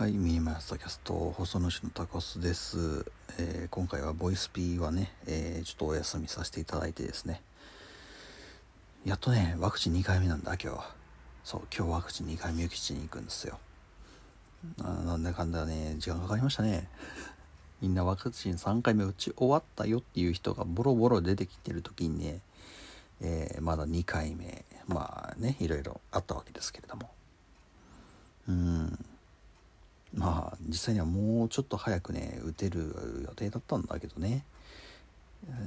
はい、ミニマラストキャスト放送主のタコスです、えー今回はボイスピーはね、えーちょっとお休みさせていただいてですね。やっとねワクチン2回目なんだ今日は。そう今日ワクチン2回目受けしに行くんですよ。なんだかんだね時間かかりましたね。みんなワクチン3回目打ち終わったよっていう人がボロボロ出てきてる時にね、えーまだ2回目まあねいろいろあったわけですけれども。うん。まあ実際にはもうちょっと早くね打てる予定だったんだけどね。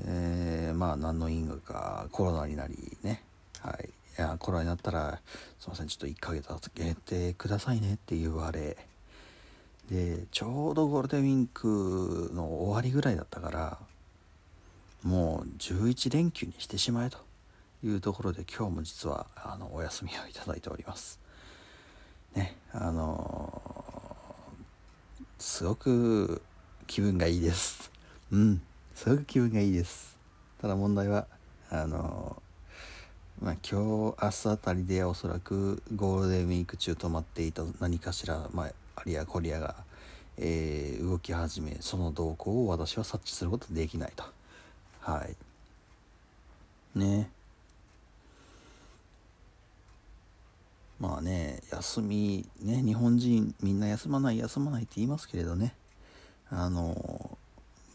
えーまあ何の因果かコロナになりね。はい。いやコロナになったらすいませんちょっと1ヶ月預けてくださいねって言われ。でちょうどゴールデンウィークの終わりぐらいだったからもう11連休にしてしまえと。いうところで今日も実はあのお休みをいただいております。ねあのーすごく気分がいいです。うん。すごく気分がいいです。ただ問題はあのまあ今日明日あたりでおそらくゴールデンウィーク中止まっていた何かしら、まあ、ありやこりやが、えー動き始めその動向を私は察知することできないと。はい。ね。まあね休みね日本人みんな休まない休まないって言いますけれどね。あの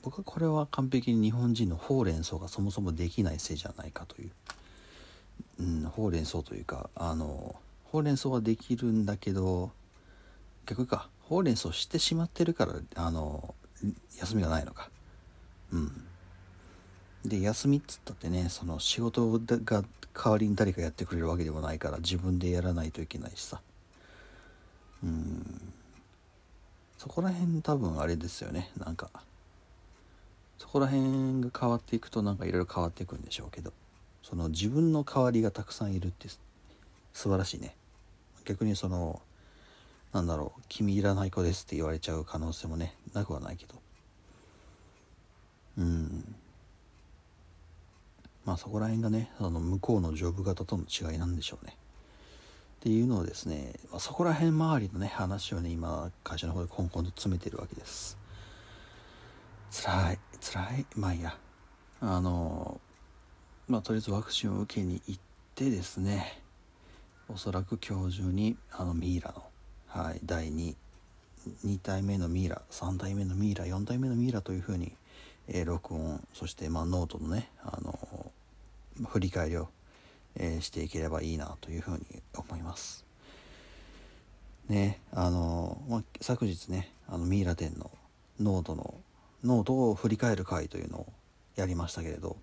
僕はこれは完璧に日本人のほうれん草がそもそもできないせいじゃないかという、うん、ほうれん草というかあのほうれん草はできるんだけど逆かほうれん草してしまってるからあの休みがないのか。うん。で休みっつったってねその仕事が代わりに誰かやってくれるわけでもないから自分でやらないといけないしさ。うん。そこら辺多分あれですよね。なんかそこら辺が変わっていくとなんかいろいろ変わっていくんでしょうけど。その自分の代わりがたくさんいるって素晴らしいね。逆にそのなんだろう「君いらない子です」って言われちゃう可能性もねなくはないけど。うん。まあそこら辺がねあの向こうのジョブ型との違いなんでしょうね。っていうのをですね、まあ、そこら辺周りのね話をね今会社の方でコンコンと詰めてるわけです。辛い辛いまあいいや。あのまあとりあえずワクチンを受けに行ってですねおそらく今日中にあのミイラの、はい、第2 2体目のミイラ3体目のミイラ4体目のミイラというふうに、えー録音そして、まあ、ノートのねあの振り返りを、えーしていければいいなというふうに思います。ねあの、まあ、昨日ねあのミイラ展のノートのノートを振り返る会というのをやりましたけれど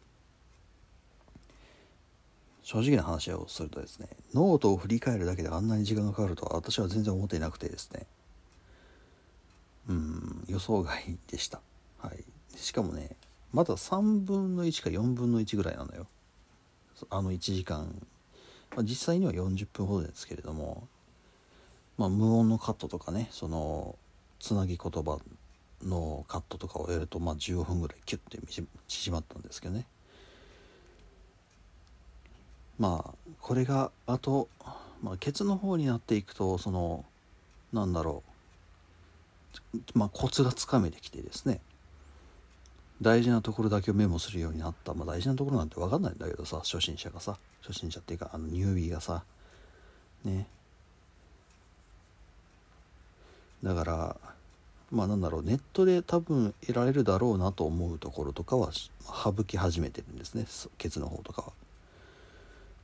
正直な話をするとですねノートを振り返るだけであんなに時間がかかるとは私は全然思っていなくてですね。うん予想外でした。はい。しかもねまだ3分の1か4分の1ぐらいなのよ。あの1時間、まあ、実際には40分ほどですけれども、まあ、無音のカットとかねそのつなぎ言葉のカットとかをやると、まあ、15分ぐらいキュッて縮まったんですけどね。まあこれがあと、まあ、ケツの方になっていくとそのなんだろう。まあコツがつかめてきてですね。大事なところだけをメモするようになった、まあ、大事なところなんて分かんないんだけどさ初心者がさ初心者っていうかあのニュービーがさね。だからまあなんだろうネットで多分得られるだろうなと思うところとかは省き始めてるんですね。ケツの方とかは。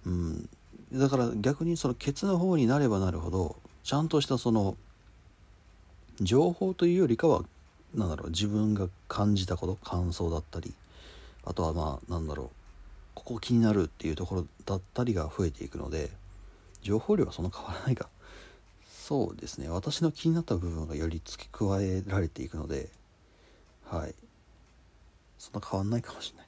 うん、だから逆にそのケツの方になればなるほどちゃんとしたその情報というよりかはなんだろう自分が感じたこと感想だったりあとはまあなんだろうここ気になるっていうところだったりが増えていくので情報量はそんな変わらないか。そうですね。私の気になった部分がより付け加えられていくのではい。そんな変わんないかもしれない。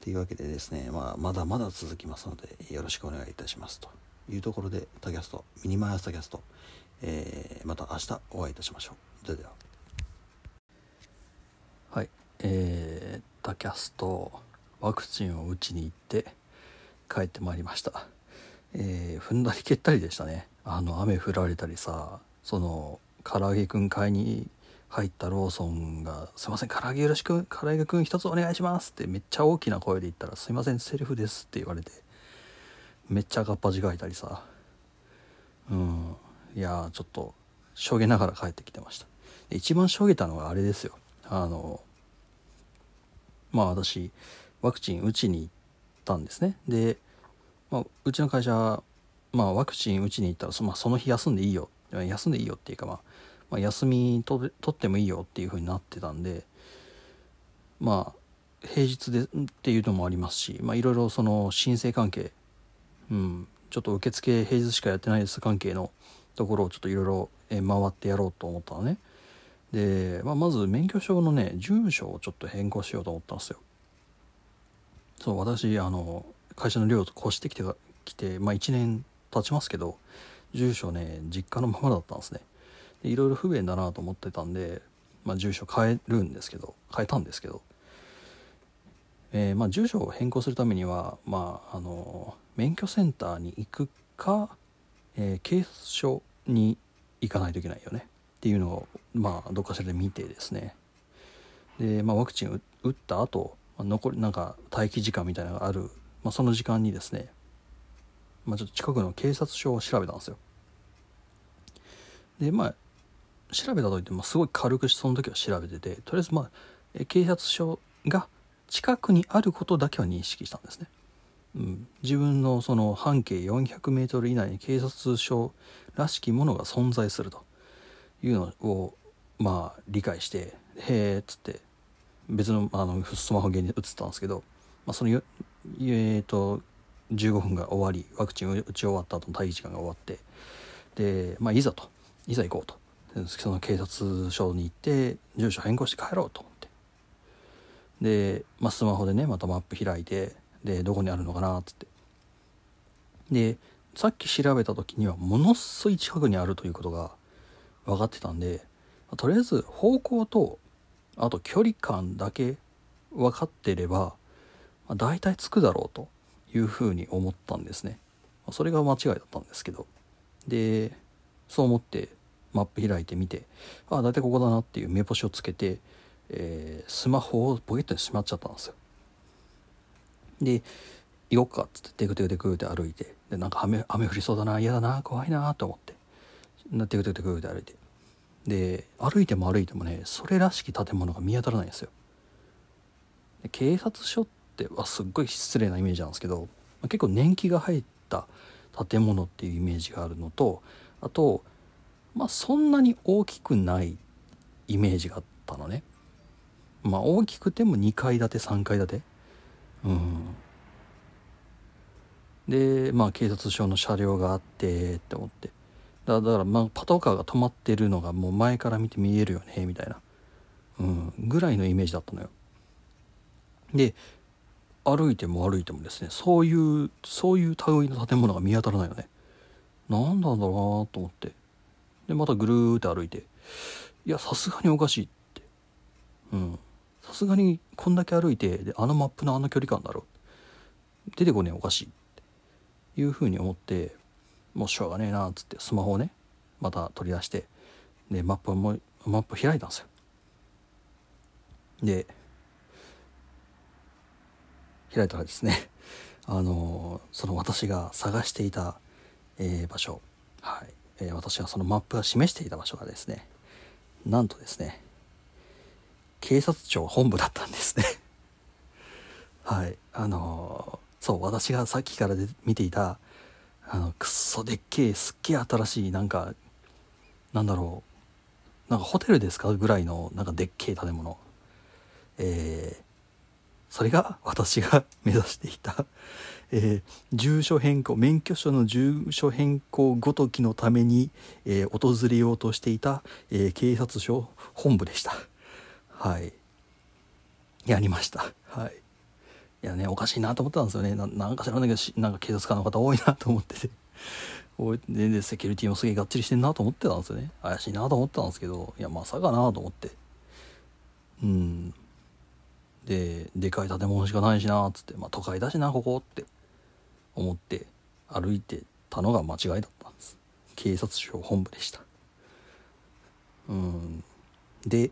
というわけでですね、まあ、まだまだ続きますのでよろしくお願いいたします。というところでタキャストミニマイ朝タキャスト、えーまた明日お会いいたしましょう。それでは。えー、タキャストワクチンを打ちに行って帰ってまいりました。えー踏んだり蹴ったりでしたね。あの雨降られたりさその唐揚げくん買いに入ったローソンが「すいません唐揚げよろしく唐揚げくん一つお願いします」ってめっちゃ大きな声で言ったら「すいませんセルフです」って言われてめっちゃ赤っ端書いたりさ。うん。いやちょっとしょげながら帰ってきてました。一番しょげたのがあれですよ。あのまあ私ワクチン打ちに行ったんですね。で、まあ、うちの会社まあワクチン打ちに行ったらそ,、まあ、その日休んでいいよ。休んでいいよっていうか、まあ、まあ休み取ってもいいよっていう風になってたんでまあ平日でっていうのもありますしまあいろいろその申請関係うんちょっと受付平日しかやってないです関係のところをちょっといろいろ回ってやろうと思ったのね。で、まあ、まず免許証のね住所をちょっと変更しようと思ったんですよ。そう私あの会社の寮と越してきてきて、まあ、1年経ちますけど住所ね実家のままだったんですね。でいろいろ不便だなと思ってたんで、まあ、住所変えるんですけど変えたんですけど、えー、まあ、住所を変更するためには、まあ、あの免許センターに行くか、えー、警察署に行かないといけないよね。っていうのをまあどっかしらで見てですね。で、まあ、ワクチン打った後残りなんか待機時間みたいなのがある、まあ、その時間にですね、まあ、ちょっと近くの警察署を調べたんですよ。でまあ調べたといってもすごい軽くその時は調べててとりあえずまあ警察署が近くにあることだけは認識したんですね、うん、自分のその半径 400m 以内に警察署らしきものが存在すると。いうのをまあ理解して「へえ」っつって別のあのスマホゲーに移ったんですけど、まあ、そのえっ、ー、と15分が終わりワクチン打ち終わった後の待機時間が終わってで、まあ、いざといざ行こうと。その警察署に行って住所変更して帰ろうと思って。で、まあ、スマホでねまたマップ開いてでどこにあるのかなっつって。でさっき調べた時にはものすごい近くにあるということが分かってたんでとりあえず方向とあと距離感だけ分かってれば、まあ、大体つくだろうというふうに思ったんですね。それが間違いだったんですけどでそう思ってマップ開いてみてああ大体ここだなっていう目星をつけて、えー、スマホをポケットにしまっちゃったんですよ。で行こっかっつってテクテクテクって歩いてでなんか雨雨降りそうだな嫌だな怖いなと思ってテクテクテクって歩いて。で歩いても歩いてもねそれらしき建物が見当たらないんですよ。で警察署ってはすっごい失礼なイメージなんですけど結構年季が入った建物っていうイメージがあるのとあとまあそんなに大きくないイメージがあったのね。まあ大きくても2階建て3階建て。うん。でまあ警察署の車両があってって思って。だからまあパトカーが止まってるのがもう前から見て見えるよねみたいな、うん、ぐらいのイメージだったのよ。で歩いても歩いてもですねそういうそういう類の建物が見当たらないよね。何なんだろうなと思って。でまたぐるーって歩いていやさすがにおかしいって。うん。さすがにこんだけ歩いてであのマップのあの距離感だろ出てこねえおかしいっていうふうに思ってもうしょうがねえなっつってスマホをねまた取り出してでマップもマップ開いたんですよ。で開いたらですね あのその私が探していた、えー、場所はい、えー、私がそのマップが示していた場所がですねなんとですね警察庁本部だったんですね。はいあのそう私がさっきからで見ていたあのくっそでっけえすっげえ新しいなんかなんだろう。なんかホテルですかぐらいのなんかでっけえ建物。えー、それが私が目指していた、えー、住所変更免許証の住所変更ごときのために、えー、訪れようとしていた、えー、警察署本部でした。はい。やりました。はい。いやねおかしいなと思ったんですよね。なんか知らないけどなんか警察官の方多いなと思ってて。全然セキュリティもすげえがっちりしてんなと思ってたんですよね。怪しいなと思ったんですけどいやまさかなと思って。うん。ででかい建物しかないしなっつって、まあ、都会だしなここって。思って歩いてたのが間違いだったんです。警察庁本部でした。うん。で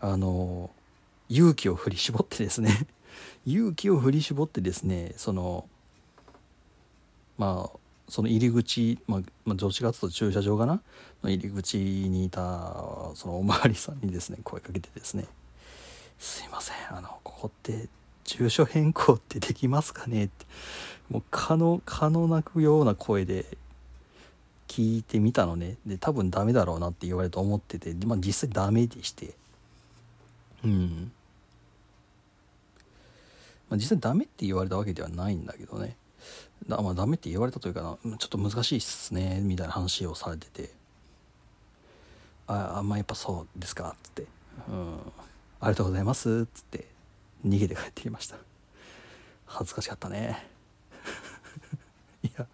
あの勇気を振り絞ってですね。勇気を振り絞ってですねそのまあその入り口、まあ、まあ、どっちかと駐車場かな？の入り口にいたそのおまわりさんにですね声かけてですね「すいませんあのここって住所変更ってできますかね?」ってもう可能可能なくような声で聞いてみたのね。で多分ダメだろうなって言われると思ってて、まあ、実際ダメでして。うん。まあ、実際ダメって言われたわけではないんだけどね。だまあダメって言われたというかなちょっと難しいっすねみたいな話をされてて。ああまあやっぱそうですかっつって。うん。ありがとうございますっつって。逃げて帰ってきました。恥ずかしかったね。いや。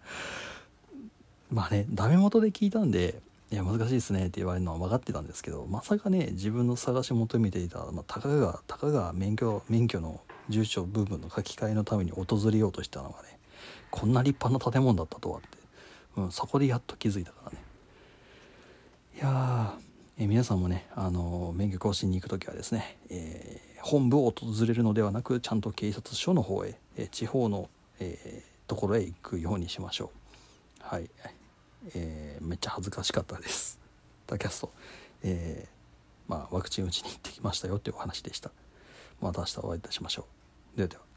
まあねダメ元で聞いたんでいや難しいですねって言われるのは分かってたんですけどまさかね自分の探し求めていた、まあ、たかがたかが免許免許の住所部分の書き換えのために訪れようとしたのがねこんな立派な建物だったとはって、うん、そこでやっと気づいたからね。いやえ皆さんもね、あの免許更新に行く時はですね、えー、本部を訪れるのではなくちゃんと警察署の方へ、え、地方の、えー、ところへ行くようにしましょう。はい、えーめっちゃ恥ずかしかったです。タキャスト、えまあ、ワクチン打ちに行ってきましたよっていうお話でした。また明日お会いいたしましょう。ではでは